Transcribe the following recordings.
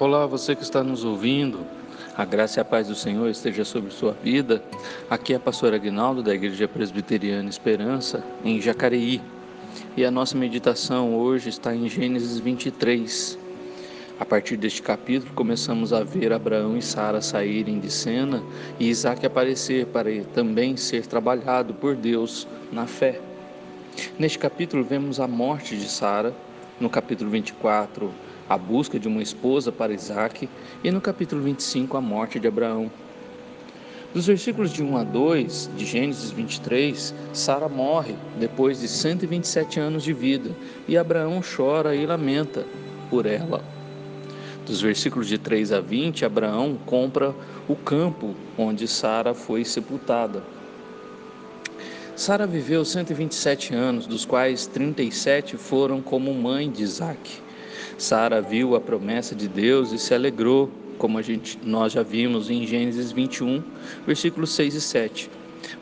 Olá, você que está nos ouvindo. A graça e a paz do Senhor esteja sobre sua vida. Aqui é a pastora Aguinaldo da Igreja Presbiteriana Esperança, em Jacareí. E a nossa meditação hoje está em Gênesis 23. A partir deste capítulo, começamos a ver Abraão e Sara saírem de cena e Isaac aparecer para também ser trabalhado por Deus na fé. Neste capítulo, vemos a morte de Sara. No capítulo 24, a busca de uma esposa para Isaac, e no capítulo 25, a morte de Abraão. Dos versículos de 1 a 2 de Gênesis 23, Sara morre depois de 127 anos de vida, e Abraão chora e lamenta por ela. Dos versículos de 3 a 20, Abraão compra o campo onde Sara foi sepultada. Sara viveu 127 anos, dos quais 37 foram como mãe de Isaac. Sara viu a promessa de Deus e se alegrou, como a gente, nós já vimos em Gênesis 21, versículos 6 e 7.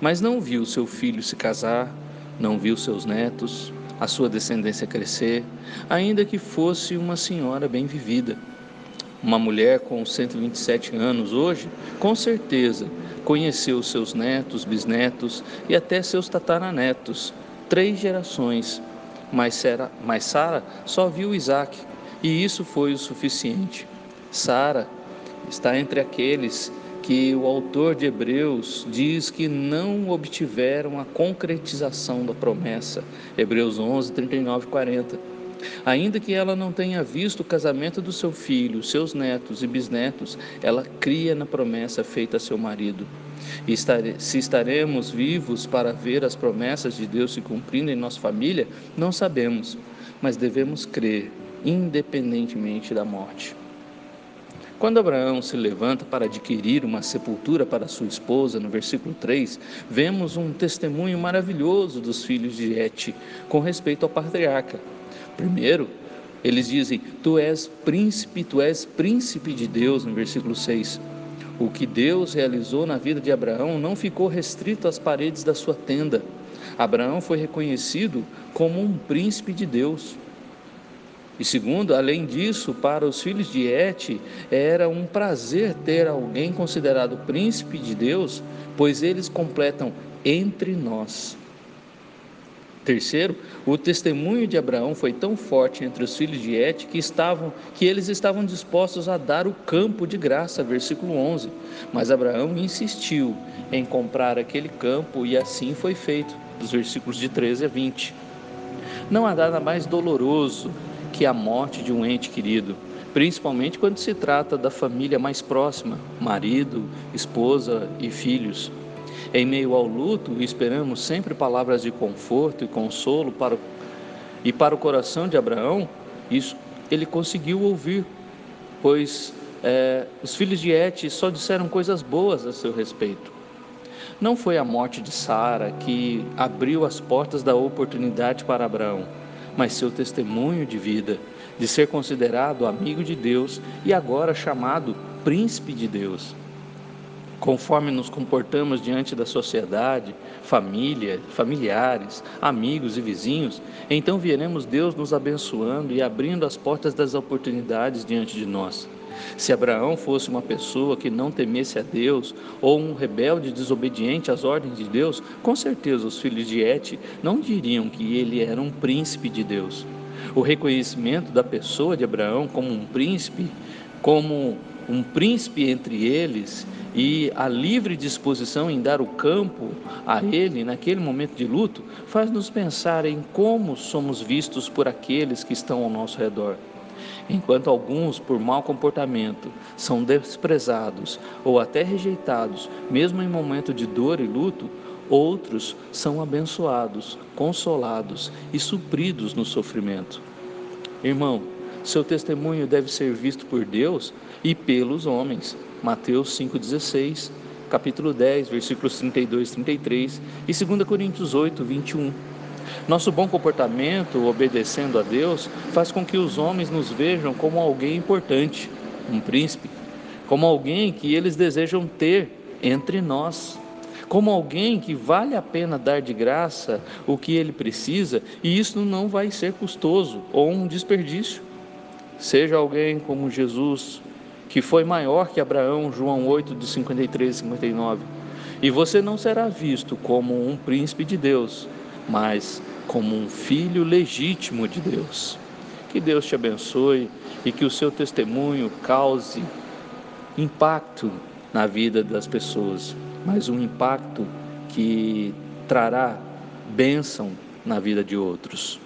Mas não viu seu filho se casar, não viu seus netos, a sua descendência crescer, ainda que fosse uma senhora bem vivida. Uma mulher com 127 anos hoje, com certeza, conheceu seus netos, bisnetos e até seus tataranetos, três gerações. Mas Sara só viu Isaac, e isso foi o suficiente. Sara está entre aqueles que o autor de Hebreus diz que não obtiveram a concretização da promessa. Hebreus 11, 39 e 40. Ainda que ela não tenha visto o casamento do seu filho, seus netos e bisnetos, ela cria na promessa feita a seu marido. E se estaremos vivos para ver as promessas de Deus se cumprindo em nossa família, não sabemos, mas devemos crer independentemente da morte. Quando Abraão se levanta para adquirir uma sepultura para sua esposa, no versículo 3, vemos um testemunho maravilhoso dos filhos de Et com respeito ao patriarca. Primeiro, eles dizem: Tu és príncipe, tu és príncipe de Deus, no versículo 6. O que Deus realizou na vida de Abraão não ficou restrito às paredes da sua tenda. Abraão foi reconhecido como um príncipe de Deus. E segundo, além disso, para os filhos de Et, era um prazer ter alguém considerado príncipe de Deus, pois eles completam entre nós. Terceiro, o testemunho de Abraão foi tão forte entre os filhos de Et que estavam que eles estavam dispostos a dar o campo de graça, versículo 11. Mas Abraão insistiu em comprar aquele campo e assim foi feito, dos versículos de 13 a 20. Não há nada mais doloroso que a morte de um ente querido, principalmente quando se trata da família mais próxima, marido, esposa e filhos. Em meio ao luto, esperamos sempre palavras de conforto e consolo para e para o coração de Abraão, isso ele conseguiu ouvir, pois é, os filhos de Et só disseram coisas boas a seu respeito. Não foi a morte de Sara que abriu as portas da oportunidade para Abraão mas seu testemunho de vida, de ser considerado amigo de Deus e agora chamado príncipe de Deus. Conforme nos comportamos diante da sociedade, família, familiares, amigos e vizinhos, então veremos Deus nos abençoando e abrindo as portas das oportunidades diante de nós. Se Abraão fosse uma pessoa que não temesse a Deus ou um rebelde desobediente às ordens de Deus, com certeza os filhos de Et não diriam que ele era um príncipe de Deus. O reconhecimento da pessoa de Abraão como um príncipe, como um príncipe entre eles, e a livre disposição em dar o campo a ele naquele momento de luto, faz-nos pensar em como somos vistos por aqueles que estão ao nosso redor. Enquanto alguns, por mau comportamento, são desprezados ou até rejeitados, mesmo em momento de dor e luto, outros são abençoados, consolados e supridos no sofrimento. Irmão, seu testemunho deve ser visto por Deus e pelos homens. Mateus 5,16, capítulo 10, versículos 32 e 33 e 2 Coríntios 8, 21. Nosso bom comportamento, obedecendo a Deus, faz com que os homens nos vejam como alguém importante, um príncipe, como alguém que eles desejam ter entre nós, como alguém que vale a pena dar de graça o que ele precisa, e isso não vai ser custoso ou um desperdício. Seja alguém como Jesus, que foi maior que Abraão, João 8, de 53 e 59. E você não será visto como um príncipe de Deus, mas como um filho legítimo de Deus. Que Deus te abençoe e que o seu testemunho cause impacto na vida das pessoas, mas um impacto que trará bênção na vida de outros.